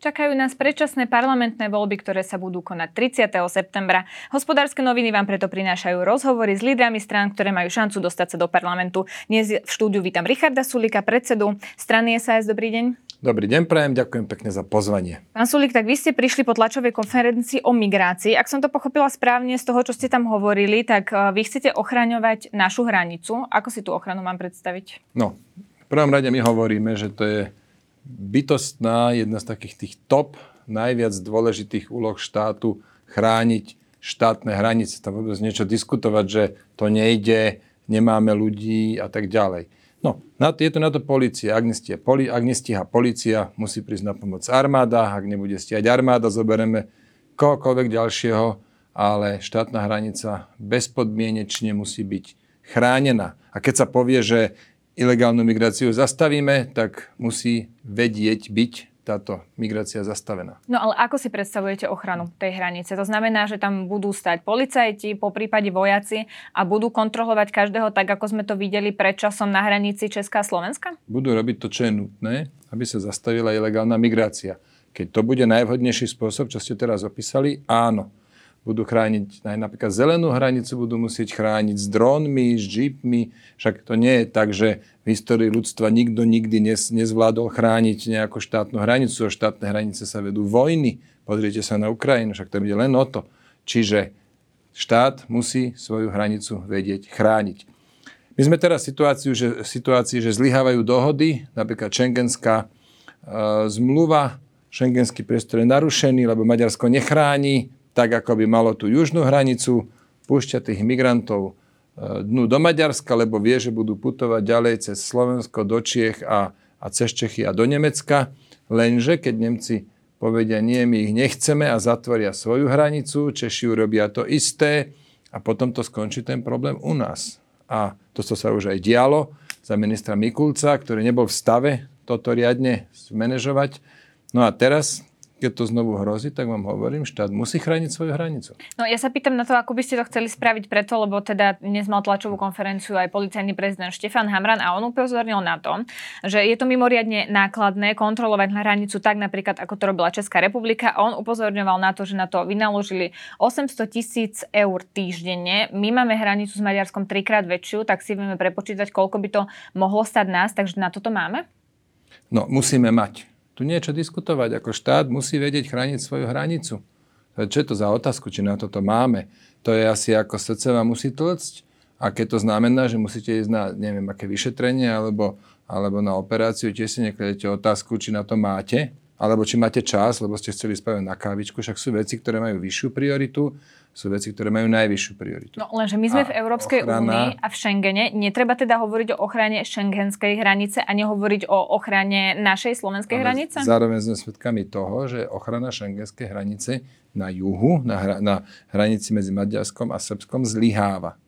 Čakajú nás predčasné parlamentné voľby, ktoré sa budú konať 30. septembra. Hospodárske noviny vám preto prinášajú rozhovory s lídrami strán, ktoré majú šancu dostať sa do parlamentu. Dnes v štúdiu vítam Richarda Sulika, predsedu strany SAS. Dobrý deň. Dobrý deň, prajem, ďakujem pekne za pozvanie. Pán Sulik, tak vy ste prišli po tlačovej konferencii o migrácii. Ak som to pochopila správne z toho, čo ste tam hovorili, tak eh, vy chcete ochraňovať našu hranicu. Ako si tú ochranu mám predstaviť? No, v prvom rade my hovoríme, že to je bytostná, jedna z takých tých top, najviac dôležitých úloh štátu chrániť štátne hranice. Tam vôbec niečo diskutovať, že to nejde, nemáme ľudí a tak ďalej. No, je to na to policia. Ak, nestíha, poli, ak nestíha policia, musí prísť na pomoc armáda. Ak nebude stíhať armáda, zoberieme kohokoľvek ďalšieho, ale štátna hranica bezpodmienečne musí byť chránená. A keď sa povie, že ilegálnu migráciu zastavíme, tak musí vedieť byť táto migrácia zastavená. No ale ako si predstavujete ochranu tej hranice? To znamená, že tam budú stať policajti, po prípade vojaci a budú kontrolovať každého tak, ako sme to videli pred časom na hranici Česká a Slovenska? Budú robiť to, čo je nutné, aby sa zastavila ilegálna migrácia. Keď to bude najvhodnejší spôsob, čo ste teraz opísali, áno budú chrániť aj napríklad zelenú hranicu, budú musieť chrániť s drónmi, s jeepmi. Však to nie je tak, že v histórii ľudstva nikto nikdy nez, nezvládol chrániť nejakú štátnu hranicu. O štátne hranice sa vedú vojny. Pozrite sa na Ukrajinu, však to bude len o to. Čiže štát musí svoju hranicu vedieť chrániť. My sme teraz v situácii, že, situácii, že zlyhávajú dohody, napríklad šengenská e, zmluva, šengenský priestor je narušený, lebo Maďarsko nechráni tak ako by malo tú južnú hranicu, púšťa tých migrantov e, dnu do Maďarska, lebo vie, že budú putovať ďalej cez Slovensko do Čiech a, a cez Čechy a do Nemecka. Lenže keď Nemci povedia, nie, my ich nechceme a zatvoria svoju hranicu, Češi urobia to isté a potom to skončí ten problém u nás. A to sa už aj dialo za ministra Mikulca, ktorý nebol v stave toto riadne zmanéžovať. No a teraz keď to znovu hrozí, tak vám hovorím, štát musí chrániť svoju hranicu. No ja sa pýtam na to, ako by ste to chceli spraviť preto, lebo teda dnes mal tlačovú konferenciu aj policajný prezident Štefan Hamran a on upozornil na to, že je to mimoriadne nákladné kontrolovať hranicu tak napríklad, ako to robila Česká republika a on upozorňoval na to, že na to vynaložili 800 tisíc eur týždenne. My máme hranicu s Maďarskom trikrát väčšiu, tak si vieme prepočítať, koľko by to mohlo stať nás, takže na toto máme? No, musíme mať tu niečo diskutovať. Ako štát musí vedieť chrániť svoju hranicu. Čo je to za otázku, či na toto máme? To je asi ako srdce vám musí tlcť. A keď to znamená, že musíte ísť na neviem aké vyšetrenie alebo, alebo na operáciu, tiež si nekladete otázku, či na to máte, alebo či máte čas, lebo ste chceli spraviť na kávičku, však sú veci, ktoré majú vyššiu prioritu sú veci, ktoré majú najvyššiu prioritu. No lenže my sme a v Európskej ochrana... únii a v Schengene. Netreba teda hovoriť o ochrane šengenskej hranice a nehovoriť o ochrane našej slovenskej Ale hranice? Zároveň sme svedkami toho, že ochrana šengenskej hranice na juhu, na, hra, na hranici medzi Maďarskom a Srbskom zlyháva.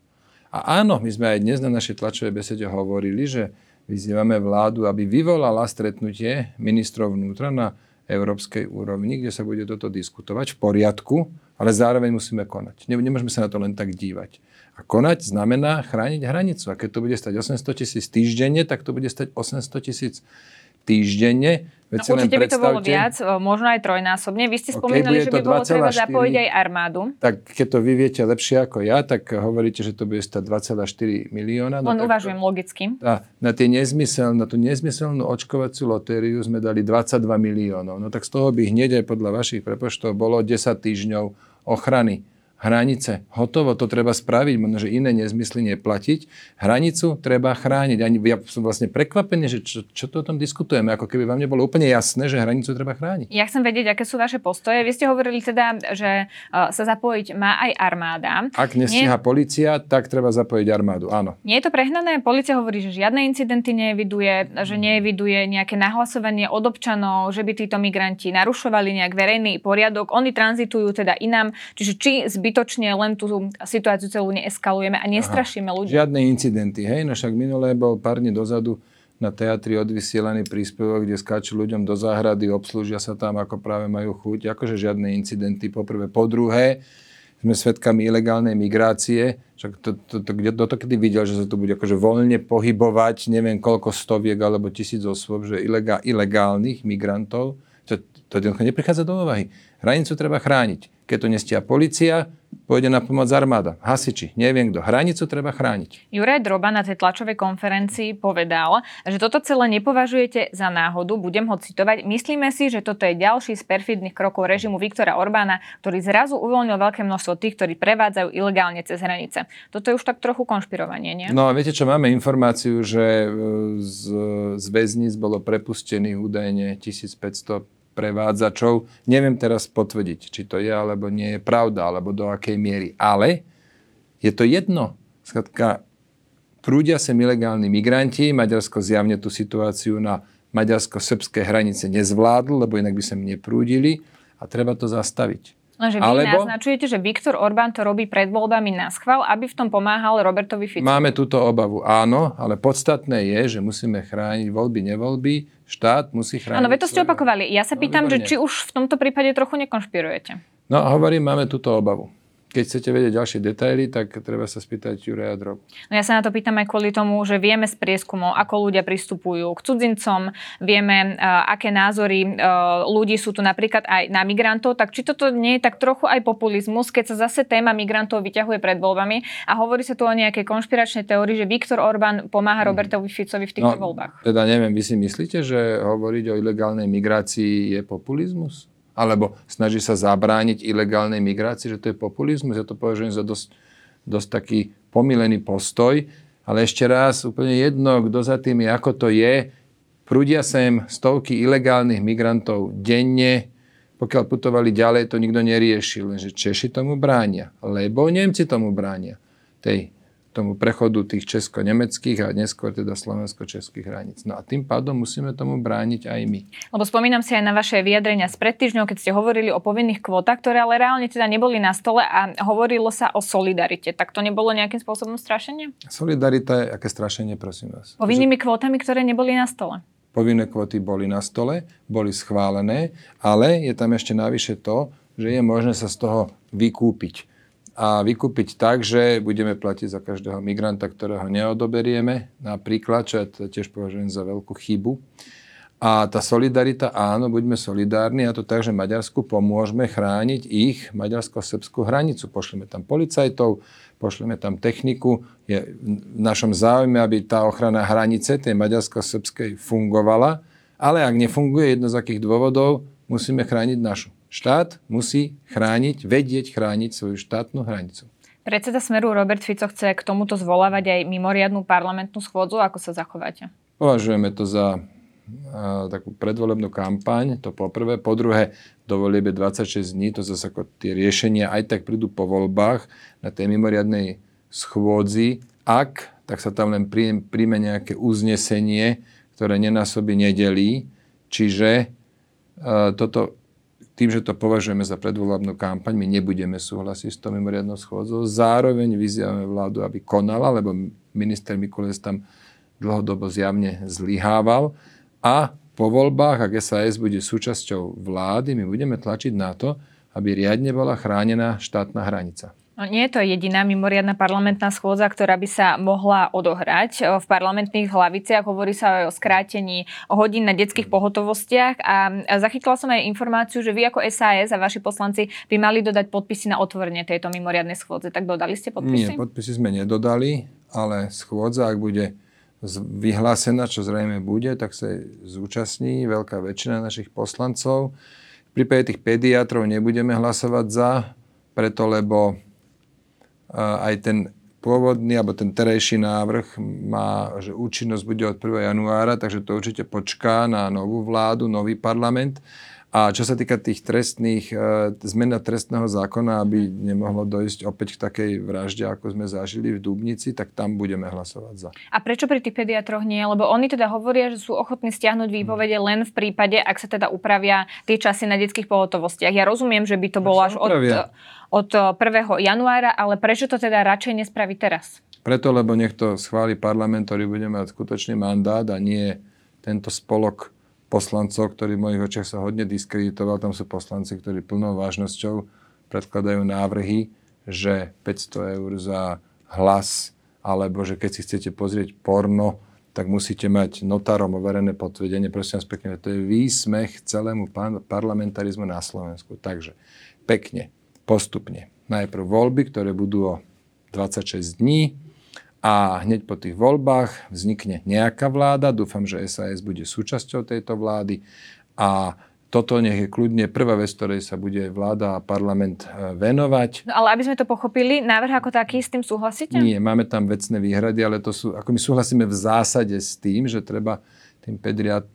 A áno, my sme aj dnes na našej tlačovej besede hovorili, že vyzývame vládu, aby vyvolala stretnutie ministrov vnútra na európskej úrovni, kde sa bude toto diskutovať v poriadku, ale zároveň musíme konať. Nemôžeme sa na to len tak dívať. A konať znamená chrániť hranicu. A keď to bude stať 800 tisíc týždenne, tak to bude stať 800 tisíc týždenne. Veď no, určite by to bolo viac, možno aj trojnásobne. Vy ste spomínali, okay, že by bolo 2, treba 4, zapojiť aj armádu. Tak keď to vy viete lepšie ako ja, tak hovoríte, že to bude stať 2,4 milióna. No, Len uvažujem to, logicky. A na, tie nezmysel, na tú nezmyselnú očkovaciu lotériu sme dali 22 miliónov. No tak z toho by hneď aj podľa vašich prepočtov bolo 10 týždňov ochrany hranice. Hotovo, to treba spraviť, možno, že iné nezmysly neplatiť. Hranicu treba chrániť. Ani, ja som vlastne prekvapený, že čo, čo to o tom diskutujeme, ako keby vám nebolo úplne jasné, že hranicu treba chrániť. Ja chcem vedieť, aké sú vaše postoje. Vy ste hovorili teda, že uh, sa zapojiť má aj armáda. Ak nestíha Nie... policia, tak treba zapojiť armádu, áno. Nie je to prehnané? Policia hovorí, že žiadne incidenty neviduje, že neviduje nejaké nahlasovanie od občanov, že by títo migranti narušovali nejak verejný poriadok. Oni tranzitujú teda inám. Čiže či zbyt zbytočne len tú situáciu celú neeskalujeme a nestrašíme ľudí. Žiadne incidenty, hej, no však minulé bol pár dní dozadu na teatri odvysielaný príspevok, kde skáču ľuďom do záhrady, obslúžia sa tam, ako práve majú chuť. Akože žiadne incidenty, po prvé. Po druhé, sme svedkami ilegálnej migrácie. Však to, to, to, kto to kedy videl, že sa tu bude akože voľne pohybovať, neviem koľko stoviek alebo tisíc osôb, že ilegál, ilegálnych migrantov. To, to To jednoducho neprichádza do úvahy. Hranicu treba chrániť. Keď to nestia policia, pôjde na pomoc armáda, hasiči, neviem kto. Hranicu treba chrániť. Juraj Droba na tej tlačovej konferencii povedal, že toto celé nepovažujete za náhodu, budem ho citovať. Myslíme si, že toto je ďalší z perfidných krokov režimu Viktora Orbána, ktorý zrazu uvoľnil veľké množstvo tých, ktorí prevádzajú ilegálne cez hranice. Toto je už tak trochu konšpirovanie, nie? No a viete čo, máme informáciu, že e, z, z väzníc bolo prepustených údajne 1500 prevádzačov. Neviem teraz potvrdiť, či to je alebo nie je pravda, alebo do akej miery. Ale je to jedno. Skladka, prúdia sem ilegálni migranti, Maďarsko zjavne tú situáciu na maďarsko-srbské hranice nezvládl, lebo inak by sem neprúdili a treba to zastaviť. Lenže vy Alebo, naznačujete, že Viktor Orbán to robí pred voľbami na schvál, aby v tom pomáhal Robertovi Ficovi. Máme túto obavu, áno, ale podstatné je, že musíme chrániť voľby, nevoľby. Štát musí chrániť... Áno, vy to ste opakovali. Ja sa no, pýtam, výborné. že či už v tomto prípade trochu nekonšpirujete. No, hovorím, máme túto obavu. Keď chcete vedieť ďalšie detaily, tak treba sa spýtať Juraja Drobu. No ja sa na to pýtam aj kvôli tomu, že vieme z prieskumov, ako ľudia pristupujú k cudzincom, vieme, uh, aké názory uh, ľudí sú tu napríklad aj na migrantov, tak či toto nie je tak trochu aj populizmus, keď sa zase téma migrantov vyťahuje pred voľbami a hovorí sa tu o nejakej konšpiračnej teórii, že Viktor Orbán pomáha mhm. Robertovi Ficovi v týchto no, voľbách. Teda neviem, vy si myslíte, že hovoriť o ilegálnej migrácii je populizmus? Alebo snaží sa zabrániť ilegálnej migrácii, že to je populizmus. Ja to považujem za dosť, dosť taký pomilený postoj. Ale ešte raz, úplne jedno, kto za tým je, ako to je. Prúdia sem stovky ilegálnych migrantov denne. Pokiaľ putovali ďalej, to nikto neriešil. Lenže Češi tomu bránia, lebo Nemci tomu bránia. Tej tomu prechodu tých česko-nemeckých a neskôr teda slovensko-českých hraníc. No a tým pádom musíme tomu brániť aj my. Lebo spomínam si aj na vaše vyjadrenia z pred týždňov, keď ste hovorili o povinných kvótach, ktoré ale reálne teda neboli na stole a hovorilo sa o solidarite. Tak to nebolo nejakým spôsobom strašenie? Solidarita je aké strašenie, prosím vás? Povinnými kvótami, ktoré neboli na stole. Povinné kvóty boli na stole, boli schválené, ale je tam ešte navyše to, že je možné sa z toho vykúpiť a vykúpiť tak, že budeme platiť za každého migranta, ktorého neodoberieme, napríklad, čo ja tiež považujem za veľkú chybu. A tá solidarita, áno, buďme solidárni, a to tak, že Maďarsku pomôžeme chrániť ich maďarsko-srbskú hranicu. Pošleme tam policajtov, pošleme tam techniku. Je v našom záujme, aby tá ochrana hranice, tej maďarsko-srbskej, fungovala. Ale ak nefunguje jedno z akých dôvodov, musíme chrániť našu. Štát musí chrániť, vedieť chrániť svoju štátnu hranicu. Predseda Smeru Robert Fico chce k tomuto zvolávať aj mimoriadnú parlamentnú schôdzu. Ako sa zachováte? Považujeme to za takú predvolebnú kampaň, to po prvé. Po druhé, do voliebe 26 dní, to zase ako tie riešenia aj tak prídu po voľbách na tej mimoriadnej schôdzi. Ak, tak sa tam len príjme nejaké uznesenie, ktoré nenásobí nedelí. Čiže uh, toto tým, že to považujeme za predvolebnú kampaň, my nebudeme súhlasiť s tou mimoriadnou schôdzou. Zároveň vyzývame vládu, aby konala, lebo minister Mikules tam dlhodobo zjavne zlyhával. A po voľbách, ak SAS bude súčasťou vlády, my budeme tlačiť na to, aby riadne bola chránená štátna hranica. No, nie je to jediná mimoriadná parlamentná schôdza, ktorá by sa mohla odohrať. V parlamentných hlaviciach hovorí sa aj o skrátení hodín na detských pohotovostiach a zachytila som aj informáciu, že vy ako SAS a vaši poslanci by mali dodať podpisy na otvorenie tejto mimoriadnej schôdze. Tak dodali ste podpisy? Nie, podpisy sme nedodali, ale schôdza, ak bude vyhlásená, čo zrejme bude, tak sa zúčastní veľká väčšina našich poslancov. V prípade tých pediatrov nebudeme hlasovať za, preto lebo aj ten pôvodný, alebo ten terejší návrh má, že účinnosť bude od 1. januára, takže to určite počká na novú vládu, nový parlament. A čo sa týka tých trestných, e, zmena trestného zákona, aby nemohlo dojsť opäť k takej vražde, ako sme zažili v Dubnici, tak tam budeme hlasovať za. A prečo pri tých pediatroch nie? Lebo oni teda hovoria, že sú ochotní stiahnuť výpovede len v prípade, ak sa teda upravia tie časy na detských pohotovostiach. Ja rozumiem, že by to bolo až od, od 1. januára, ale prečo to teda radšej nespraví teraz? Preto, lebo nech to schváli parlament, ktorý bude mať skutočný mandát a nie tento spolok poslancov, ktorý v mojich očiach sa hodne diskreditoval. Tam sú poslanci, ktorí plnou vážnosťou predkladajú návrhy, že 500 eur za hlas, alebo že keď si chcete pozrieť porno, tak musíte mať notárom overené potvrdenie. Prosím vás pekne, to je výsmech celému parlamentarizmu na Slovensku. Takže pekne, postupne. Najprv voľby, ktoré budú o 26 dní a hneď po tých voľbách vznikne nejaká vláda. Dúfam, že SAS bude súčasťou tejto vlády a toto nech je kľudne prvá vec, ktorej sa bude vláda a parlament e, venovať. No, ale aby sme to pochopili, návrh ako taký, s tým súhlasíte? Nie, máme tam vecné výhrady, ale to sú, ako my súhlasíme v zásade s tým, že treba tým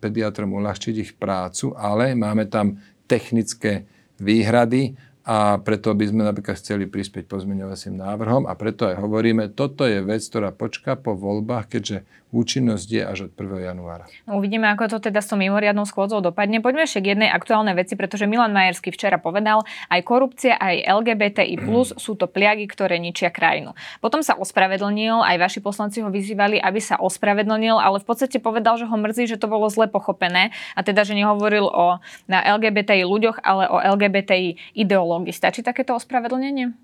pediatrom uľahčiť ich prácu, ale máme tam technické výhrady a preto by sme napríklad chceli prispieť pozmeňovacím návrhom a preto aj hovoríme, toto je vec, ktorá počká po voľbách, keďže účinnosť je až od 1. januára. No, uvidíme, ako to teda s tou mimoriadnou schôdzou dopadne. Poďme ešte k jednej aktuálnej veci, pretože Milan Majerský včera povedal, aj korupcia, aj LGBTI+, sú to pliagy, ktoré ničia krajinu. Potom sa ospravedlnil, aj vaši poslanci ho vyzývali, aby sa ospravedlnil, ale v podstate povedal, že ho mrzí, že to bolo zle pochopené a teda, že nehovoril o na LGBTI ľuďoch, ale o LGBTI ideológii. Stačí takéto ospravedlnenie?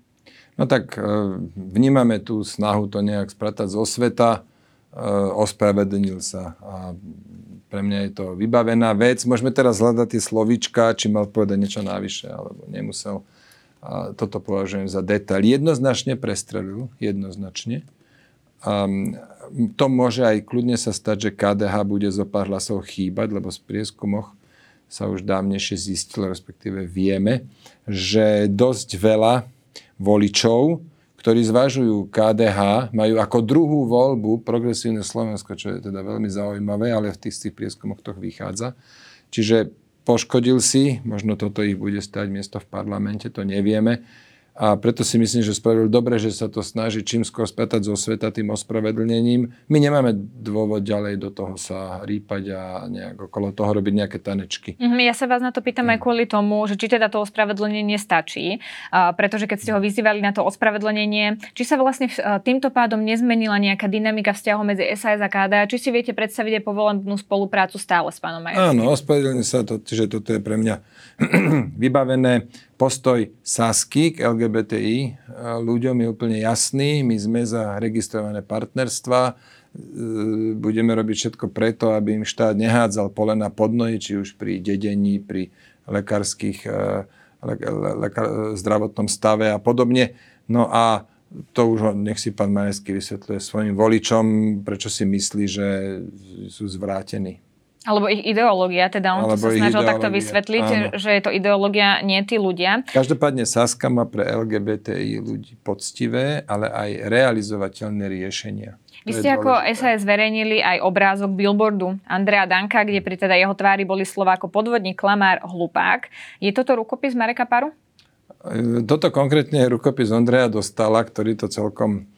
No tak e, vnímame tú snahu to nejak spratať zo sveta, ospravedlnil sa a pre mňa je to vybavená vec. Môžeme teraz hľadať tie slovička, či mal povedať niečo navyše, alebo nemusel. A toto považujem za detail. Jednoznačne prestrelil, jednoznačne. A to môže aj kľudne sa stať, že KDH bude zo pár hlasov chýbať, lebo z prieskumoch sa už dávnejšie zistilo, respektíve vieme, že dosť veľa voličov, ktorí zvažujú KDH, majú ako druhú voľbu progresívne Slovensko, čo je teda veľmi zaujímavé, ale v tých, tých prieskumoch to vychádza. Čiže poškodil si, možno toto ich bude stať miesto v parlamente, to nevieme, a preto si myslím, že spravil dobre, že sa to snaží čím skôr spätať zo sveta tým ospravedlnením. My nemáme dôvod ďalej do toho sa rýpať a nejak okolo toho robiť nejaké tanečky. Mm, ja sa vás na to pýtam aj mm. kvôli tomu, že či teda to ospravedlnenie stačí, pretože keď ste ho vyzývali na to ospravedlnenie, či sa vlastne týmto pádom nezmenila nejaká dynamika vzťahu medzi SAS a KD, či si viete predstaviť aj povolenú spoluprácu stále s pánom Majerským? Áno, ospravedlenie sa to, že toto je pre mňa vybavené postoj Sasky k LGBTI ľuďom je úplne jasný. My sme za registrované partnerstva. E, budeme robiť všetko preto, aby im štát nehádzal polena pod nohy, či už pri dedení, pri lekárskych, e, le, le, zdravotnom stave a podobne. No a to už nech si pán Majerský vysvetľuje svojim voličom, prečo si myslí, že sú zvrátení. Alebo ich ideológia, teda on Alebo to sa snažil takto vysvetliť, áno. že je to ideológia, nie tí ľudia. Každopádne Saska má pre LGBTI ľudí poctivé, ale aj realizovateľné riešenia. Vy ste ako SAS zverejnili aj obrázok billboardu Andrea Danka, kde pri teda jeho tvári boli slova ako podvodník, klamár, hlupák. Je toto rukopis Mareka Paru? Toto konkrétne je rukopis Ondreja Dostala, ktorý to celkom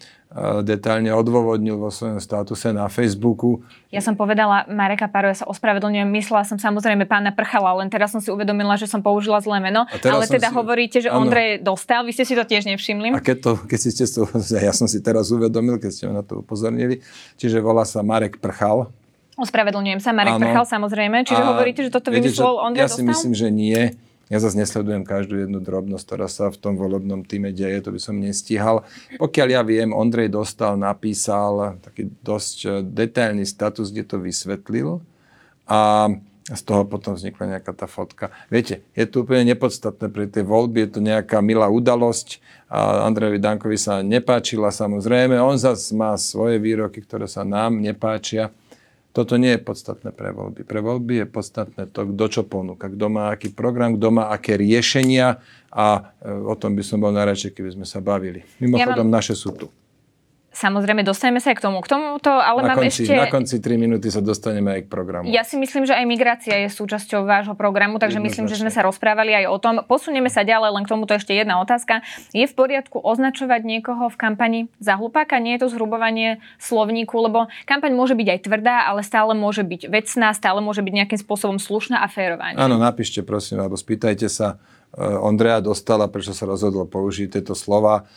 detálne odôvodnil vo svojom statuse na Facebooku. Ja som povedala Mareka Paro, ja sa ospravedlňujem, myslela som samozrejme pána Prchala, len teraz som si uvedomila, že som použila zlé meno. Ale teda si... hovoríte, že ano. Ondrej dostal, vy ste si to tiež nevšimli. A keď, to, keď si ste to, ja som si teraz uvedomil, keď ste ma na to upozornili, čiže volá sa Marek Prchal. Ospravedlňujem sa, Marek ano. Prchal samozrejme. Čiže a hovoríte, že toto vymyslel Ondrej Ja si myslím, že nie ja zase nesledujem každú jednu drobnosť, ktorá sa v tom volebnom týme deje, to by som nestíhal. Pokiaľ ja viem, Ondrej Dostal napísal taký dosť eh, detailný status, kde to vysvetlil a z toho potom vznikla nejaká tá fotka. Viete, je to úplne nepodstatné pre tie voľby, je to nejaká milá udalosť a Andrejovi Dankovi sa nepáčila samozrejme. On zase má svoje výroky, ktoré sa nám nepáčia toto nie je podstatné pre voľby. Pre voľby je podstatné to, kto čo ponúka, kto má aký program, kto má aké riešenia a e, o tom by som bol najradšej, keby sme sa bavili. Mimochodom, ja mám... naše sú tu. Samozrejme, dostaneme sa aj k tomu. K tomuto, ale na mám konci, ešte... Na konci 3 minúty sa dostaneme aj k programu. Ja si myslím, že aj migrácia je súčasťou vášho programu, takže myslím, že sme sa rozprávali aj o tom. Posunieme sa ďalej, len k tomuto ešte jedna otázka. Je v poriadku označovať niekoho v kampani za hlupáka? Nie je to zhrubovanie slovníku, lebo kampaň môže byť aj tvrdá, ale stále môže byť vecná, stále môže byť nejakým spôsobom slušná a férová. Áno, napíšte prosím, alebo spýtajte sa Ondreja dostala, prečo sa rozhodol použiť tieto slova.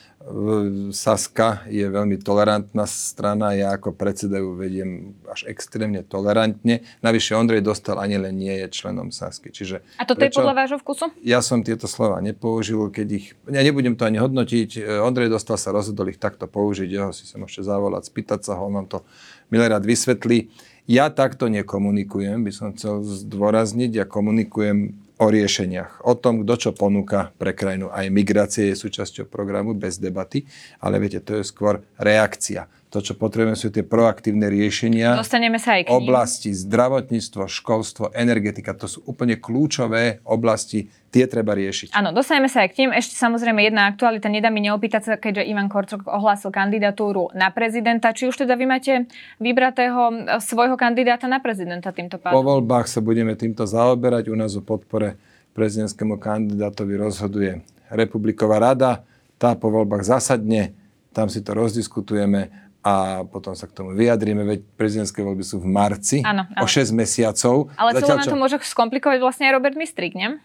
Saska je veľmi tolerantná strana, ja ako predseda ju vediem až extrémne tolerantne. Navyše Ondrej dostal ani len nie je členom Sasky. Čiže A prečo? je podľa vášho vkusu? Ja som tieto slova nepoužil, keď ich... Ja nebudem to ani hodnotiť. Ondrej dostal sa, rozhodol ich takto použiť. Jeho si sa môžete zavolať, spýtať sa ho, on vám to milé rád vysvetlí. Ja takto nekomunikujem, by som chcel zdôrazniť. Ja komunikujem o riešeniach, o tom, kto čo ponúka pre krajinu. Aj migrácie je súčasťou programu bez debaty, ale viete, to je skôr reakcia. To, čo potrebujeme, sú tie proaktívne riešenia. Dostaneme sa aj k ním. Oblasti zdravotníctvo, školstvo, energetika, to sú úplne kľúčové oblasti, tie treba riešiť. Áno, dostaneme sa aj k tým. Ešte samozrejme jedna aktualita, nedá mi neopýtať sa, keďže Ivan Korčok ohlásil kandidatúru na prezidenta. Či už teda vy máte vybratého e, svojho kandidáta na prezidenta týmto pádom? Po voľbách sa budeme týmto zaoberať. U nás o podpore prezidentskému kandidátovi rozhoduje Republiková rada. Tá po voľbách zasadne, tam si to rozdiskutujeme a potom sa k tomu vyjadríme, veď prezidentské voľby sú v marci, ano, ano. o 6 mesiacov. Ale celé na to môže skomplikovať vlastne aj Robert Mistrik, nie?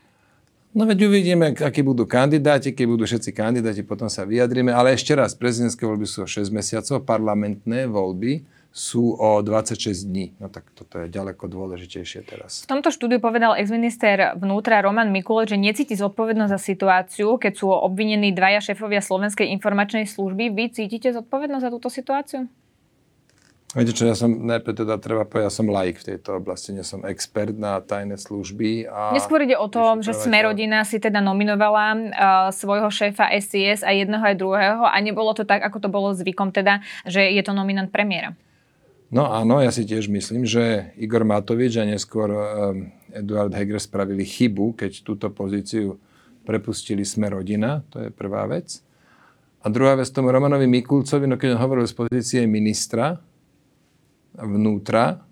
No veď uvidíme, akí budú kandidáti, keď budú všetci kandidáti, potom sa vyjadríme. Ale ešte raz, prezidentské voľby sú o 6 mesiacov, parlamentné voľby sú o 26 dní. No tak toto je ďaleko dôležitejšie teraz. V tomto štúdiu povedal exminister vnútra Roman Mikulec, že necíti zodpovednosť za situáciu, keď sú obvinení dvaja šéfovia Slovenskej informačnej služby. Vy cítite zodpovednosť za túto situáciu? Viete čo, ja som, najprv teda treba povedať, ja som laik v tejto oblasti, nie som expert na tajné služby. A Neskôr ide o to, že Smerodina si teda nominovala uh, svojho šéfa SIS a jedného aj druhého a nebolo to tak, ako to bolo zvykom teda, že je to nominant premiéra. No áno, ja si tiež myslím, že Igor Matovič a neskôr um, Eduard Heger spravili chybu, keď túto pozíciu prepustili sme rodina, to je prvá vec. A druhá vec tomu Romanovi Mikulcovi, no keď on hovoril z pozície ministra vnútra,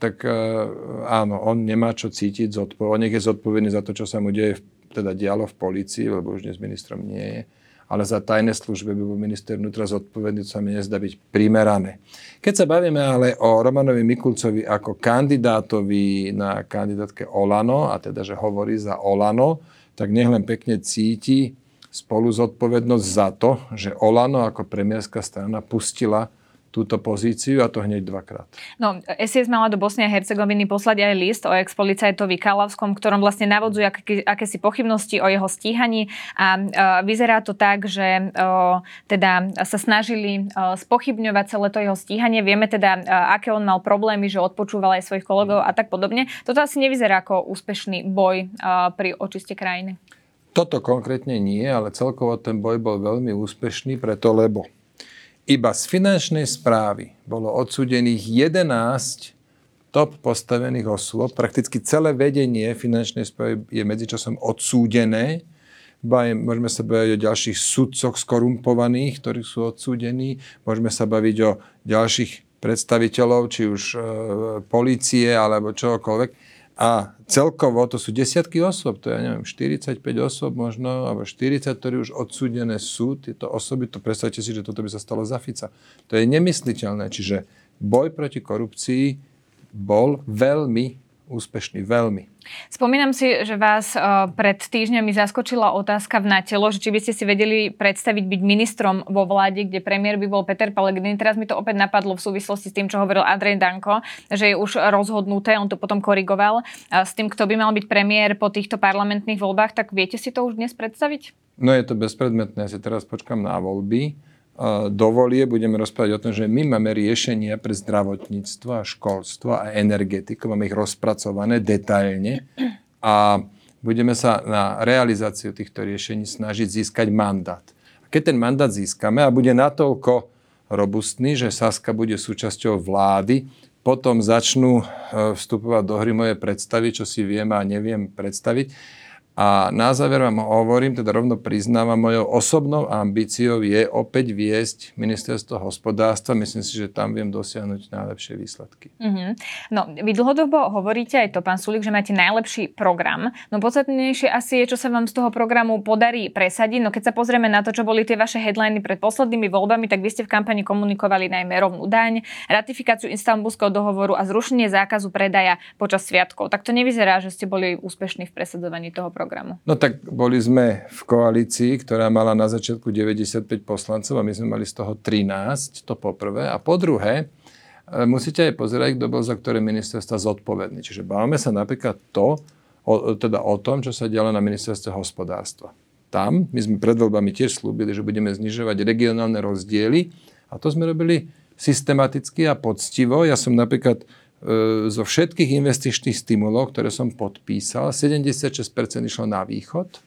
tak uh, áno, on nemá čo cítiť zodpovedný. On je zodpovedný za to, čo sa mu deje, teda dialo v policii, lebo už dnes ministrom nie je ale za tajné služby by bol minister vnútra zodpovedný, to sa mi nezdá byť primerané. Keď sa bavíme ale o Romanovi Mikulcovi ako kandidátovi na kandidátke Olano, a teda, že hovorí za Olano, tak nech len pekne cíti spolu zodpovednosť za to, že Olano ako premiérska strana pustila túto pozíciu a to hneď dvakrát. No, SIS mala do Bosny a Hercegoviny poslať aj list o ex-policajtovi Kalavskom, ktorom vlastne navodzuje aké, akési pochybnosti o jeho stíhaní a uh, vyzerá to tak, že uh, teda sa snažili uh, spochybňovať celé to jeho stíhanie. Vieme teda, uh, aké on mal problémy, že odpočúval aj svojich kolegov a tak podobne. Toto asi nevyzerá ako úspešný boj uh, pri očiste krajiny. Toto konkrétne nie, ale celkovo ten boj bol veľmi úspešný, preto lebo iba z finančnej správy bolo odsúdených 11 top postavených osôb. Prakticky celé vedenie finančnej správy je medzičasom odsúdené. Môžeme sa baviť o ďalších sudcoch skorumpovaných, ktorí sú odsúdení. Môžeme sa baviť o ďalších predstaviteľov, či už e, policie alebo čokoľvek a celkovo to sú desiatky osôb, to ja neviem, 45 osôb možno, alebo 40, ktorí už odsúdené sú, tieto osoby, to predstavte si, že toto by sa stalo za Fica. To je nemysliteľné, čiže boj proti korupcii bol veľmi úspešný, veľmi. Spomínam si, že vás uh, pred týždňami zaskočila otázka v natelo, že či by ste si vedeli predstaviť byť ministrom vo vláde, kde premiér by bol Peter Pellegrini. Teraz mi to opäť napadlo v súvislosti s tým, čo hovoril Andrej Danko, že je už rozhodnuté, on to potom korigoval, s tým, kto by mal byť premiér po týchto parlamentných voľbách, tak viete si to už dnes predstaviť? No je to bezpredmetné, ja si teraz počkam na voľby dovolie, budeme rozprávať o tom, že my máme riešenia pre zdravotníctvo a školstvo a energetiku, máme ich rozpracované detailne a budeme sa na realizáciu týchto riešení snažiť získať mandát. A keď ten mandát získame a bude natoľko robustný, že Saska bude súčasťou vlády, potom začnú e, vstupovať do hry moje predstavy, čo si viem a neviem predstaviť a na záver vám hovorím, teda rovno priznávam, mojou osobnou ambíciou je opäť viesť ministerstvo hospodárstva. Myslím si, že tam viem dosiahnuť najlepšie výsledky. Mm-hmm. No, vy dlhodobo hovoríte aj to, pán Sulik, že máte najlepší program. No podstatnejšie asi je, čo sa vám z toho programu podarí presadiť. No keď sa pozrieme na to, čo boli tie vaše headliny pred poslednými voľbami, tak vy ste v kampani komunikovali najmä rovnú daň, ratifikáciu Istanbulského dohovoru a zrušenie zákazu predaja počas sviatkov. Tak to nevyzerá, že ste boli úspešní v presadzovaní toho programu programu? No tak boli sme v koalícii, ktorá mala na začiatku 95 poslancov a my sme mali z toho 13, to po prvé. A po druhé, e, musíte aj pozerať, kto bol za ktoré ministerstva zodpovedný. Čiže bavíme sa napríklad to, o, teda o tom, čo sa dialo na ministerstve hospodárstva. Tam my sme pred voľbami tiež slúbili, že budeme znižovať regionálne rozdiely a to sme robili systematicky a poctivo. Ja som napríklad zo všetkých investičných stimulov, ktoré som podpísal, 76% išlo na východ.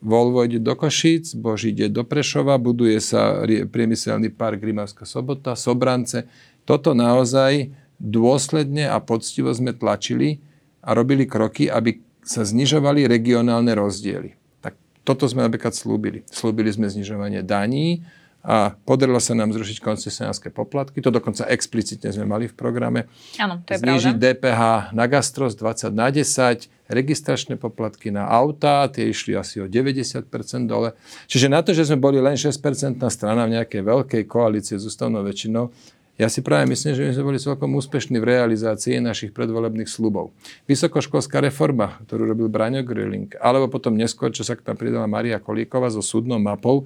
Volvo ide do Košíc, Bož ide do Prešova, buduje sa priemyselný park Rimavská sobota, Sobrance. Toto naozaj dôsledne a poctivo sme tlačili a robili kroky, aby sa znižovali regionálne rozdiely. Tak toto sme napríklad slúbili. Slúbili sme znižovanie daní, a podarilo sa nám zrušiť koncesionárske poplatky. To dokonca explicitne sme mali v programe. Áno, to je Znížiť pravda. DPH na gastro z 20 na 10, registračné poplatky na autá, tie išli asi o 90% dole. Čiže na to, že sme boli len 6% strana v nejakej veľkej koalície s ústavnou väčšinou, ja si práve myslím, že my sme boli celkom úspešní v realizácii našich predvolebných slubov. Vysokoškolská reforma, ktorú robil Braňo Grilling, alebo potom neskôr, čo sa k tam pridala Maria Kolíková so súdnou mapou,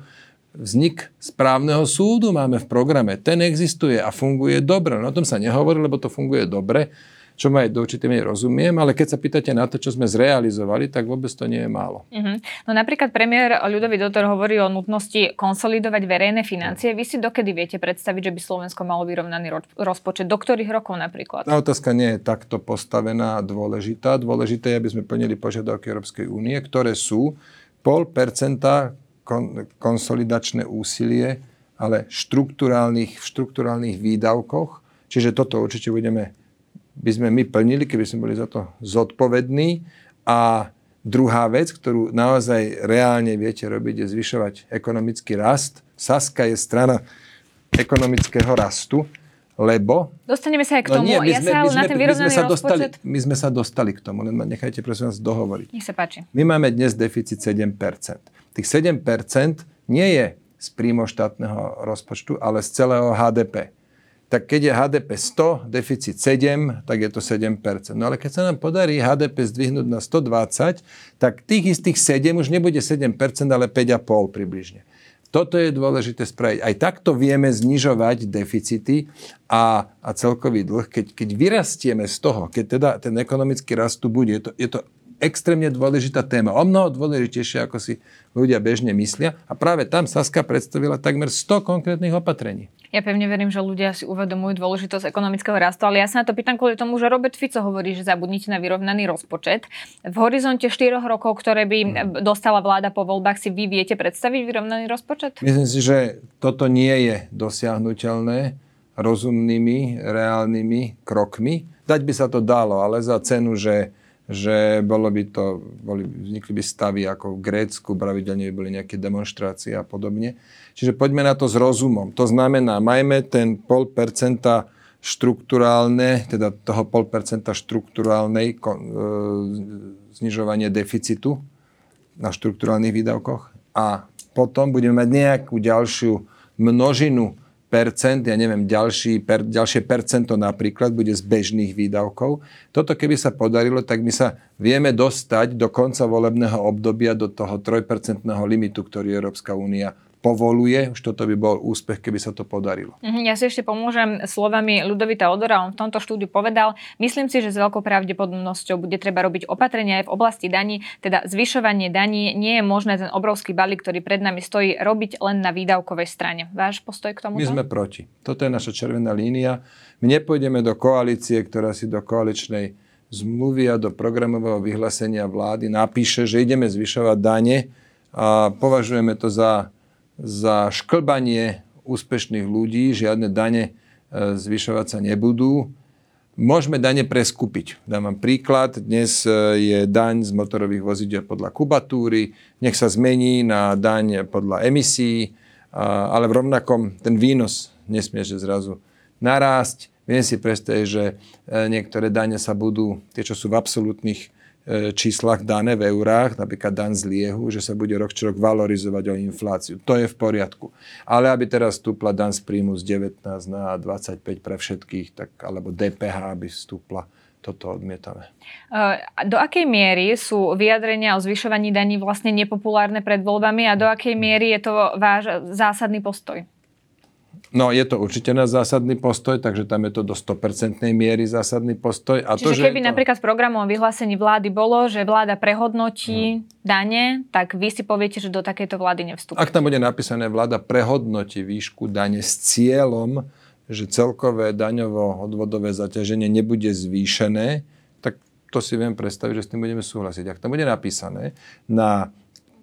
vznik správneho súdu máme v programe. Ten existuje a funguje dobre. No o tom sa nehovorí, lebo to funguje dobre, čo ma aj do určitej miery rozumiem, ale keď sa pýtate na to, čo sme zrealizovali, tak vôbec to nie je málo. Uh-huh. No napríklad premiér ľudový doktor hovorí o nutnosti konsolidovať verejné financie. Vy si dokedy viete predstaviť, že by Slovensko malo vyrovnaný rozpočet? Do ktorých rokov napríklad? Tá otázka nie je takto postavená a dôležitá. Dôležité je, aby sme plnili požiadavky Európskej únie, ktoré sú pol percenta kon, konsolidačné úsilie, ale štruktúrálnych, v štruktúrálnych výdavkoch. Čiže toto určite budeme, by sme my plnili, keby sme boli za to zodpovední. A druhá vec, ktorú naozaj reálne viete robiť, je zvyšovať ekonomický rast. Saska je strana ekonomického rastu, lebo... Dostaneme sa aj k no tomu. No nie, my sme, ja sa my sme, na ten my sme sa dostali, My sme sa dostali k tomu, len ma nechajte prosím vás dohovoriť. Nech sa páči. My máme dnes deficit 7% tých 7% nie je z príjmo štátneho rozpočtu, ale z celého HDP. Tak keď je HDP 100, deficit 7, tak je to 7%. No ale keď sa nám podarí HDP zdvihnúť na 120, tak tých istých 7 už nebude 7%, ale 5,5 približne. Toto je dôležité spraviť. Aj takto vieme znižovať deficity a, a celkový dlh. Keď, keď vyrastieme z toho, keď teda ten ekonomický rast tu bude, je to, je to extrémne dôležitá téma. O mnoho dôležitejšia, ako si ľudia bežne myslia. A práve tam Saska predstavila takmer 100 konkrétnych opatrení. Ja pevne verím, že ľudia si uvedomujú dôležitosť ekonomického rastu, ale ja sa na to pýtam kvôli tomu, že Robert Fico hovorí, že zabudnite na vyrovnaný rozpočet. V horizonte 4 rokov, ktoré by hmm. dostala vláda po voľbách, si vy viete predstaviť vyrovnaný rozpočet? Myslím si, že toto nie je dosiahnutelné rozumnými, reálnymi krokmi. Dať by sa to dalo, ale za cenu, že že bolo by to, boli, vznikli by stavy ako v Grécku, pravidelne by boli nejaké demonstrácie a podobne. Čiže poďme na to s rozumom. To znamená, majme ten pol percenta štruktúrálne, teda toho pol percenta štruktúrálnej e, znižovanie deficitu na štruktúrálnych výdavkoch a potom budeme mať nejakú ďalšiu množinu percent, ja neviem, ďalší, per, ďalšie percento napríklad bude z bežných výdavkov. Toto keby sa podarilo, tak my sa vieme dostať do konca volebného obdobia do toho 3% limitu, ktorý Európska únia povoluje. Už toto by bol úspech, keby sa to podarilo. Mhm, ja si ešte pomôžem slovami Ludovita Odora. On v tomto štúdiu povedal, myslím si, že s veľkou pravdepodobnosťou bude treba robiť opatrenia aj v oblasti daní, teda zvyšovanie daní. Nie je možné ten obrovský balík, ktorý pred nami stojí, robiť len na výdavkovej strane. Váš postoj k tomu? My sme proti. Toto je naša červená línia. My nepôjdeme do koalície, ktorá si do koaličnej zmluvy a do programového vyhlásenia vlády napíše, že ideme zvyšovať dane a považujeme to za za šklbanie úspešných ľudí, žiadne dane e, zvyšovať sa nebudú. Môžeme dane preskúpiť. Dám vám príklad. Dnes e, je daň z motorových vozidel podľa kubatúry. Nech sa zmení na daň podľa emisí, ale v rovnakom ten výnos nesmie že zrazu narásť. Viem si predstaviť, že e, niektoré dane sa budú, tie, čo sú v absolútnych číslach dané v eurách, napríklad dan z liehu, že sa bude rok čo rok valorizovať o infláciu. To je v poriadku. Ale aby teraz stúpla dan z príjmu z 19 na 25 pre všetkých, tak, alebo DPH aby stúpla, toto odmietame. Do akej miery sú vyjadrenia o zvyšovaní daní vlastne nepopulárne pred voľbami a do akej miery je to váš zásadný postoj? No, je to určite na zásadný postoj, takže tam je to do 100% miery zásadný postoj. A Čiže to, že keby to... napríklad v programovom vyhlásení vlády bolo, že vláda prehodnotí hmm. dane, tak vy si poviete, že do takejto vlády nevstúpite. Ak tam bude napísané vláda prehodnotí výšku dane s cieľom, že celkové daňovo-odvodové zaťaženie nebude zvýšené, tak to si viem predstaviť, že s tým budeme súhlasiť. Ak tam bude napísané na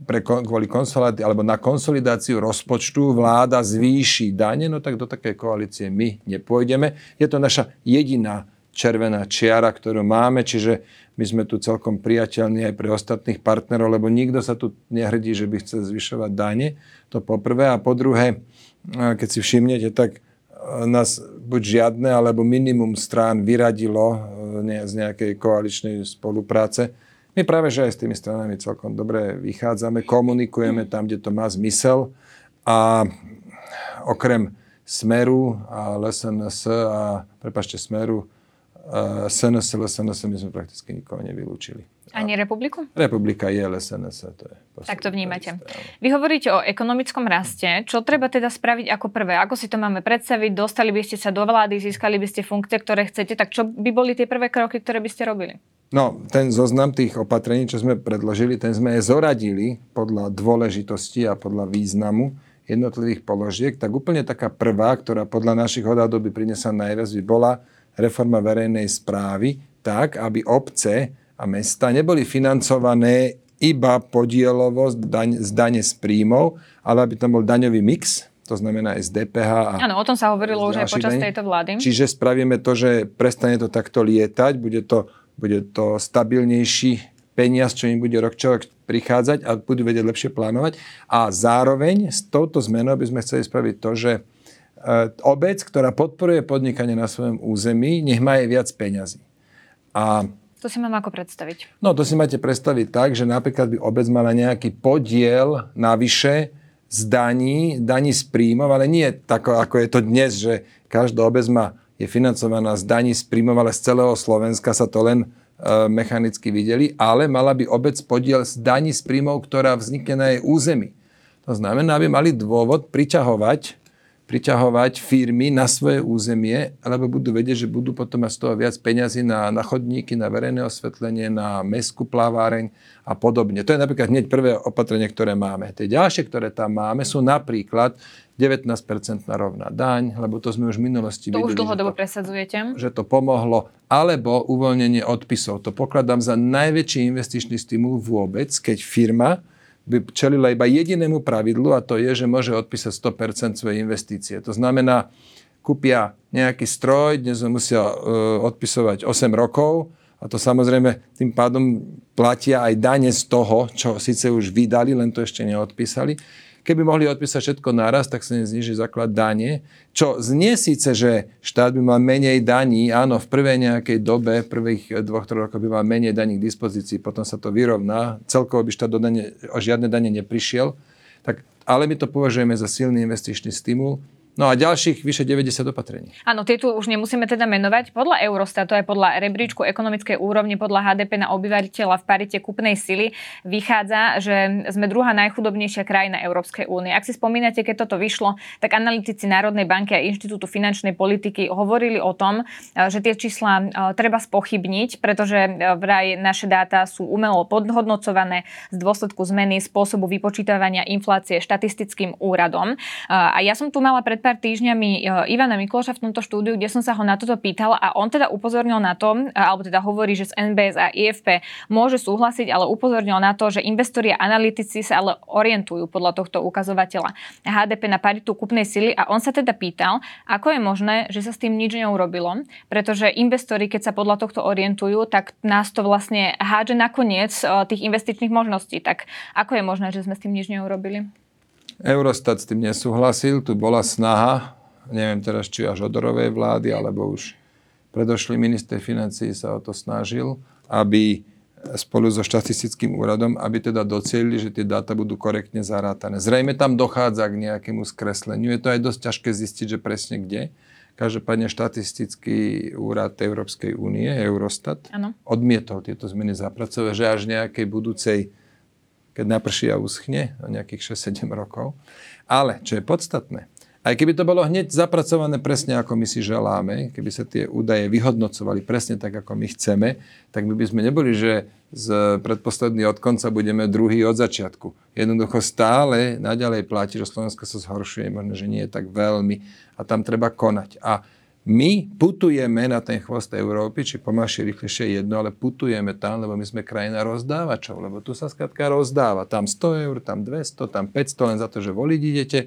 pre, kvôli konsolidácii, alebo na konsolidáciu rozpočtu vláda zvýši dane, no tak do takej koalície my nepôjdeme. Je to naša jediná červená čiara, ktorú máme, čiže my sme tu celkom priateľní aj pre ostatných partnerov, lebo nikto sa tu nehrdí, že by chcel zvyšovať dane. To po prvé. A po druhé, keď si všimnete, tak nás buď žiadne, alebo minimum strán vyradilo e, z nejakej koaličnej spolupráce. My práve, že aj s tými stranami celkom dobre vychádzame, komunikujeme tam, kde to má zmysel a okrem Smeru a LSNS a, prepašte, Smeru, SNS, LSNS, my sme prakticky nikoho nevylúčili. Ani republiku? Republika je LSNS. To je tak to vnímate. Vy hovoríte o ekonomickom raste. Čo treba teda spraviť ako prvé? Ako si to máme predstaviť? Dostali by ste sa do vlády, získali by ste funkcie, ktoré chcete. Tak čo by boli tie prvé kroky, ktoré by ste robili? No, ten zoznam tých opatrení, čo sme predložili, ten sme zoradili podľa dôležitosti a podľa významu jednotlivých položiek. Tak úplne taká prvá, ktorá podľa našich odhadov by priniesla najviac, by bola reforma verejnej správy tak, aby obce a mesta neboli financované iba podielovo z, daň, z dane z príjmov, ale aby tam bol daňový mix, to znamená aj z DPH. A Áno, o tom sa hovorilo už aj počas daní. tejto vlády. Čiže spravíme to, že prestane to takto lietať, bude to, bude to stabilnejší peniaz, čo im bude rok čo prichádzať a budú vedieť lepšie plánovať. A zároveň s touto zmenou by sme chceli spraviť to, že Eh, obec, ktorá podporuje podnikanie na svojom území, nech má aj viac peňazí. A to si mám ako predstaviť? No, to si máte predstaviť tak, že napríklad by obec mala nejaký podiel navyše z daní, daní z príjmov, ale nie tako, ako je to dnes, že každá obec má, je financovaná z daní z príjmov, ale z celého Slovenska sa to len e, mechanicky videli, ale mala by obec podiel z daní z príjmov, ktorá vznikne na jej území. To znamená, aby mali dôvod priťahovať priťahovať firmy na svoje územie, alebo budú vedieť, že budú potom mať z toho viac peňazí na, na chodníky, na verejné osvetlenie, na mestskú plaváreň a podobne. To je napríklad hneď prvé opatrenie, ktoré máme. Tie ďalšie, ktoré tam máme, sú napríklad 19% na rovná daň, lebo to sme už v minulosti to videli. už dlhodobo že to, presadzujete. Že to pomohlo. Alebo uvoľnenie odpisov. To pokladám za najväčší investičný stimul vôbec, keď firma by čelila iba jedinému pravidlu a to je, že môže odpísať 100% svoje investície. To znamená, kúpia nejaký stroj, dnes musia uh, odpisovať 8 rokov a to samozrejme tým pádom platia aj dane z toho, čo síce už vydali, len to ešte neodpísali. Keby mohli odpísať všetko naraz, tak sa nezniží základ dane. Čo znie síce, že štát by mal menej daní, áno, v prvej nejakej dobe, prvých dvoch, troch rokov by mal menej daní k dispozícii, potom sa to vyrovná, celkovo by štát do dane, o žiadne dane neprišiel, tak, ale my to považujeme za silný investičný stimul No a ďalších vyše 90 opatrení. Áno, tie tu už nemusíme teda menovať. Podľa Eurostatu aj podľa rebríčku ekonomickej úrovne podľa HDP na obyvateľa v parite kupnej sily vychádza, že sme druhá najchudobnejšia krajina Európskej únie. Ak si spomínate, keď toto vyšlo, tak analytici Národnej banky a Inštitútu finančnej politiky hovorili o tom, že tie čísla e, treba spochybniť, pretože e, vraj naše dáta sú umelo podhodnocované z dôsledku zmeny spôsobu vypočítavania inflácie štatistickým úradom. A ja som tu mala pred pár týždňami e, Ivana Mikloša v tomto štúdiu, kde som sa ho na toto pýtal a on teda upozornil na to, e, alebo teda hovorí, že z NBS a IFP môže súhlasiť, ale upozornil na to, že investori a analytici sa ale orientujú podľa tohto ukazovateľa HDP na paritu kupnej sily a on sa teda pýtal, ako je možné, že sa s tým nič neurobilo, pretože investori, keď sa podľa tohto orientujú, tak nás to vlastne hádže nakoniec e, tých investičných možností. Tak ako je možné, že sme s tým nič neurobili? Eurostat s tým nesúhlasil, tu bola snaha, neviem teraz, či až odorovej vlády, alebo už predošlý minister financí sa o to snažil, aby spolu so štatistickým úradom, aby teda docielili, že tie dáta budú korektne zarátané. Zrejme tam dochádza k nejakému skresleniu. Je to aj dosť ťažké zistiť, že presne kde. Každopádne štatistický úrad Európskej únie, Eurostat, ano. odmietol tieto zmeny zapracovať, že až nejakej budúcej, keď naprší a uschne, o nejakých 6-7 rokov. Ale, čo je podstatné, aj keby to bolo hneď zapracované presne ako my si želáme, keby sa tie údaje vyhodnocovali presne tak, ako my chceme, tak my by sme neboli, že z predposledný od konca budeme druhý od začiatku. Jednoducho stále naďalej platí, že Slovensko sa zhoršuje, možno, že nie je tak veľmi a tam treba konať. A my putujeme na ten chvost Európy, či pomalšie, rýchlejšie jedno, ale putujeme tam, lebo my sme krajina rozdávačov, lebo tu sa skladka rozdáva. Tam 100 eur, tam 200, tam 500, len za to, že voliť idete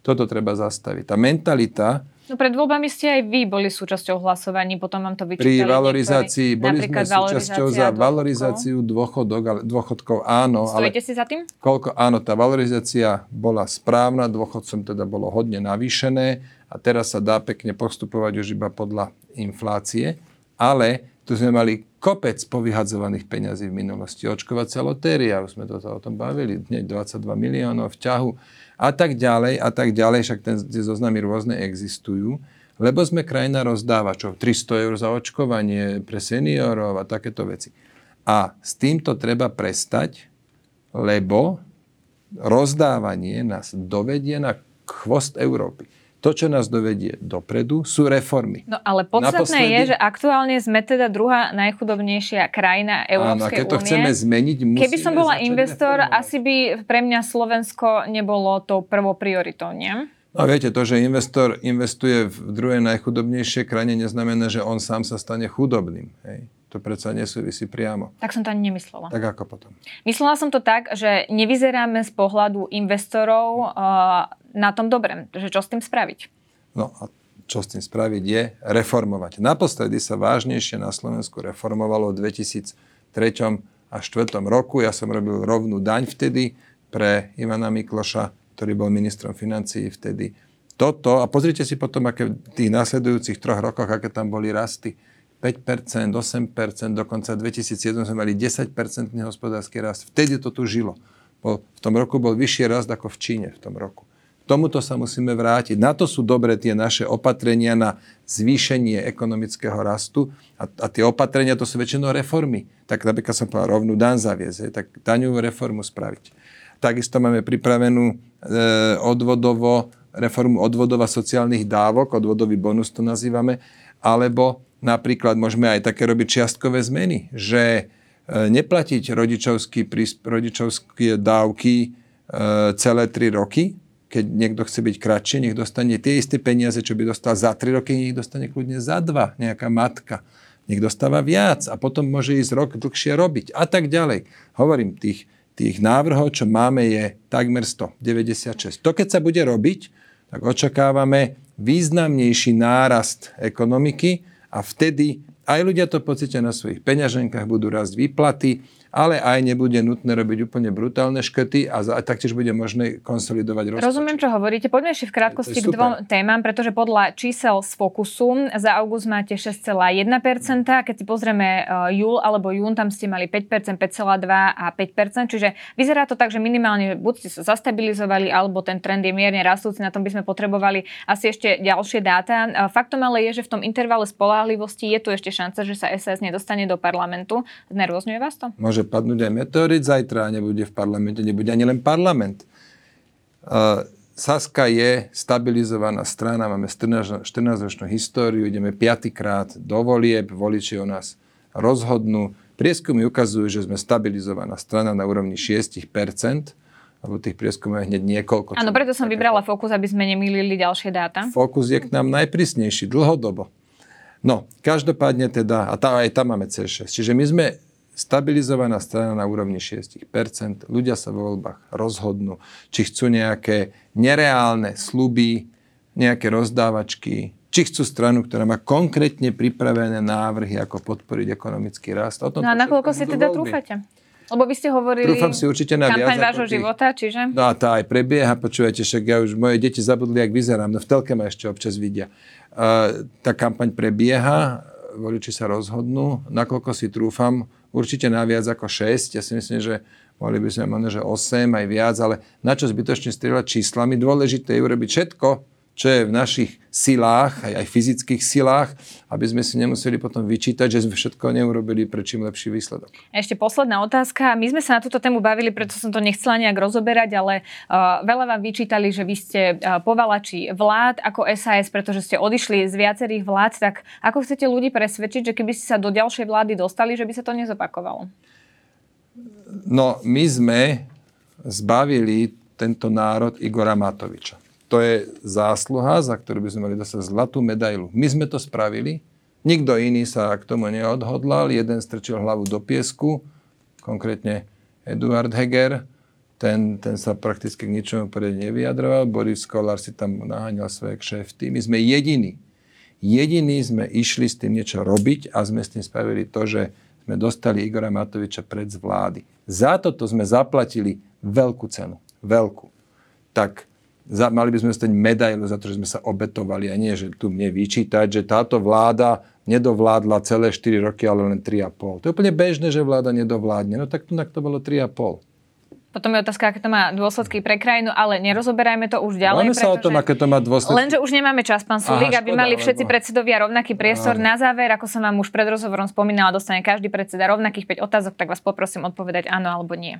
toto treba zastaviť. Tá mentalita... No pred voľbami ste aj vy boli súčasťou hlasovaní, potom vám to vyčítali Pri valorizácii, niektorí, boli sme súčasťou za valorizáciu dôchodok, ale, dôchodkov, áno. Stojíte ale si za tým? Koľko, áno, tá valorizácia bola správna, dôchodcom teda bolo hodne navýšené a teraz sa dá pekne postupovať už iba podľa inflácie, ale tu sme mali kopec povyhadzovaných peňazí v minulosti. Očkovacia lotéria, už sme to o tom bavili, 22 miliónov v ťahu a tak ďalej a tak ďalej, však ten, tie zoznamy rôzne existujú, lebo sme krajina rozdávačov. 300 eur za očkovanie pre seniorov a takéto veci. A s týmto treba prestať, lebo rozdávanie nás dovedie na chvost Európy. To, čo nás dovedie dopredu, sú reformy. No ale podstatné Naposledy... je, že aktuálne sme teda druhá najchudobnejšia krajina Európskej únie. Áno, keď to únie. chceme zmeniť, musíme Keby som bola investor, reformovať. asi by pre mňa Slovensko nebolo tou prvou prioritou, nie? No viete, to, že investor investuje v druhej najchudobnejšej krajine, neznamená, že on sám sa stane chudobným. Hej. To predsa nesúvisí priamo. Tak som to ani nemyslela. Tak ako potom? Myslela som to tak, že nevyzeráme z pohľadu investorov uh, na tom dobre. Že čo s tým spraviť? No a čo s tým spraviť je reformovať. Naposledy sa vážnejšie na Slovensku reformovalo v 2003 a 2004 roku. Ja som robil rovnú daň vtedy pre Ivana Mikloša, ktorý bol ministrom financií vtedy. Toto, a pozrite si potom, aké v tých následujúcich troch rokoch, aké tam boli rasty 5%, 8%, dokonca v 2007 sme mali 10% hospodársky rast. Vtedy to tu žilo. Bol, v tom roku bol vyšší rast ako v Číne v tom roku. Tomuto sa musíme vrátiť. Na to sú dobré tie naše opatrenia na zvýšenie ekonomického rastu a, a tie opatrenia to sú väčšinou reformy. Tak napríklad som povedal rovnú dan zaviesť, tak daňovú reformu spraviť. Takisto máme pripravenú e, odvodovo, reformu odvodova sociálnych dávok, odvodový bonus to nazývame, alebo Napríklad môžeme aj také robiť čiastkové zmeny, že e, neplatiť rodičovské dávky e, celé 3 roky, keď niekto chce byť kratšie, nech dostane tie isté peniaze, čo by dostal za 3 roky, nech dostane kľudne za 2, nejaká matka. Nech dostáva viac a potom môže ísť rok dlhšie robiť a tak ďalej. Hovorím, tých, tých návrhov, čo máme, je takmer 196. To, keď sa bude robiť, tak očakávame významnejší nárast ekonomiky, a vtedy aj ľudia to pocítia na svojich peňaženkách, budú rásť výplaty, ale aj nebude nutné robiť úplne brutálne škrty a, za, a taktiež bude možné konsolidovať rozpočet. Rozumiem, čo hovoríte. Poďme ešte v krátkosti k dvom témam, pretože podľa čísel z Fokusu za august máte 6,1%. Keď si pozrieme uh, júl alebo jún, tam ste mali 5%, 5,2% a 5%. Čiže vyzerá to tak, že minimálne buď ste sa zastabilizovali, alebo ten trend je mierne rastúci. Na tom by sme potrebovali asi ešte ďalšie dáta. Uh, faktom ale je, že v tom intervale spolahlivosti je tu ešte šanca, že sa SAS nedostane do parlamentu. Znervozňuje vás to? Môže môže padnúť aj meteorit zajtra nebude v parlamente, nebude ani len parlament. Uh, Saska je stabilizovaná strana, máme 14-ročnú históriu, ideme piatýkrát do volieb, voliči o nás rozhodnú. Prieskumy ukazujú, že sme stabilizovaná strana na úrovni 6%, lebo tých prieskumov je hneď niekoľko. Áno, preto som vybrala Fokus, aby sme nemýlili ďalšie dáta. Fokus je k nám najprísnejší, dlhodobo. No, každopádne teda, a tá, aj tam máme C6. Čiže my sme stabilizovaná strana na úrovni 6%. Ľudia sa vo voľbách rozhodnú, či chcú nejaké nereálne sluby, nejaké rozdávačky, či chcú stranu, ktorá má konkrétne pripravené návrhy, ako podporiť ekonomický rast. O tom no a nakoľko si teda trúfate? Lebo vy ste hovorili Trúfam si určite na kampaň vášho tých... života, čiže... No a tá aj prebieha, počúvajte, však ja už moje deti zabudli, jak vyzerám, no v telke ma ešte občas vidia. Uh, tá kampaň prebieha, voliči sa rozhodnú, nakoľko si trúfam, určite na viac ako 6. Ja si myslím, že mohli by sme možno, že 8 aj viac, ale na čo zbytočne strieľať číslami? Dôležité je urobiť všetko, čo je v našich silách, aj, aj fyzických silách, aby sme si nemuseli potom vyčítať, že sme všetko neurobili pre čím lepší výsledok. Ešte posledná otázka. My sme sa na túto tému bavili, preto som to nechcela nejak rozoberať, ale uh, veľa vám vyčítali, že vy ste uh, povalači vlád ako SAS, pretože ste odišli z viacerých vlád, tak ako chcete ľudí presvedčiť, že keby ste sa do ďalšej vlády dostali, že by sa to nezopakovalo? No, my sme zbavili tento národ Igora Matoviča to je zásluha, za ktorú by sme mali dostať zlatú medailu. My sme to spravili, nikto iný sa k tomu neodhodlal, jeden strčil hlavu do piesku, konkrétne Eduard Heger, ten, ten sa prakticky k ničomu poriadne nevyjadroval, Boris Kolár si tam naháňal svoje kšefty. My sme jediní, jediní sme išli s tým niečo robiť a sme s tým spravili to, že sme dostali Igora Matoviča pred z vlády. Za toto sme zaplatili veľkú cenu. Veľkú. Tak za, mali by sme dostať medailu za to, že sme sa obetovali a nie, že tu mne vyčítať, že táto vláda nedovládla celé 4 roky, ale len 3,5. To je úplne bežné, že vláda nedovládne. No tak tu to bolo 3,5. Potom je otázka, aké to má dôsledky pre krajinu, ale nerozoberajme to už ďalej. Máme sa o tom, aké to má dôsledky. Lenže už nemáme čas, pán Sulík, aby mali všetci lebo... predsedovia rovnaký priestor. Áno. Na záver, ako som vám už pred rozhovorom spomínala, dostane každý predseda rovnakých 5 otázok, tak vás poprosím odpovedať áno alebo nie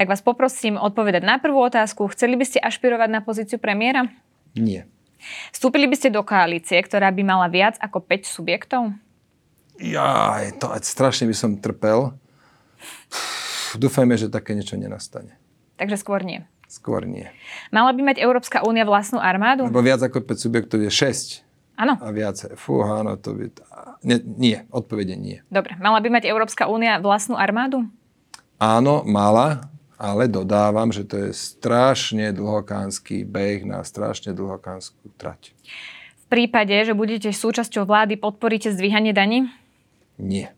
tak vás poprosím odpovedať na prvú otázku. Chceli by ste ašpirovať na pozíciu premiéra? Nie. Vstúpili by ste do koalície, ktorá by mala viac ako 5 subjektov? Ja, to strašne by som trpel. Dúfajme, že také niečo nenastane. Takže skôr nie. Skôr nie. Mala by mať Európska únia vlastnú armádu? Lebo viac ako 5 subjektov je 6. Áno. A viacej. Fú, áno, to by... Nie, nie, odpovede nie. Dobre, mala by mať Európska únia vlastnú armádu? Áno, mala, ale dodávam, že to je strašne dlhokánsky beh na strašne dlhokánsku trať. V prípade, že budete súčasťou vlády, podporíte zdvíhanie daní? Nie.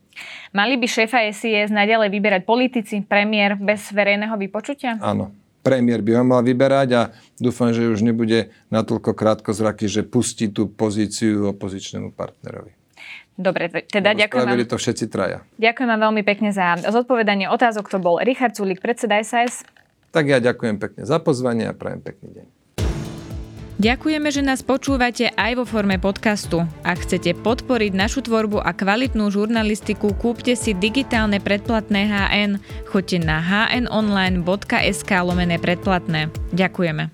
Mali by šéfa SIS naďalej vyberať politici, premiér bez verejného vypočutia? Áno. Premiér by ho mal vyberať a dúfam, že už nebude natoľko krátko zraky, že pustí tú pozíciu opozičnému partnerovi. Dobre, teda Lebo ďakujem vám. to všetci traja. Ďakujem vám veľmi pekne za zodpovedanie otázok. To bol Richard Sulík, predseda SAS. Tak ja ďakujem pekne za pozvanie a prajem pekný deň. Ďakujeme, že nás počúvate aj vo forme podcastu. Ak chcete podporiť našu tvorbu a kvalitnú žurnalistiku, kúpte si digitálne predplatné HN. Choďte na hnonline.sk lomené predplatné. Ďakujeme.